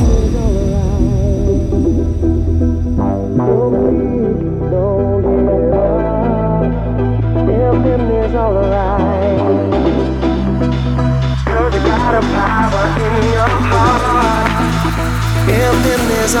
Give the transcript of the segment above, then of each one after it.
overcome all the sides And what is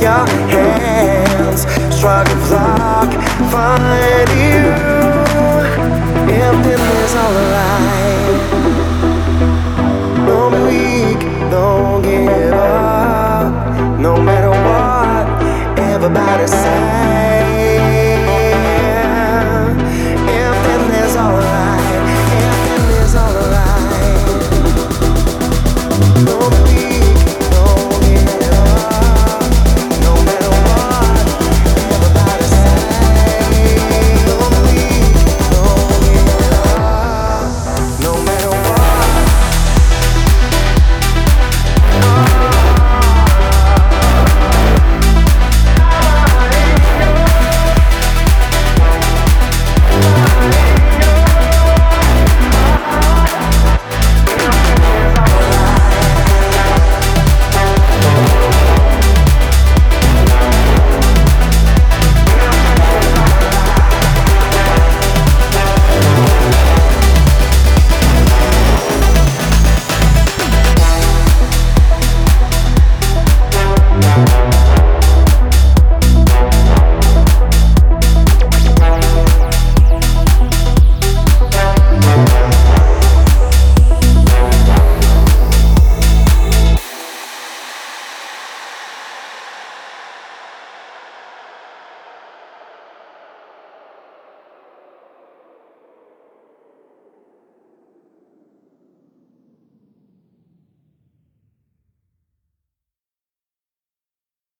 your hands. Struggle block, find you. Emptiness all alive. Don't be weak, don't give up. No matter what everybody says.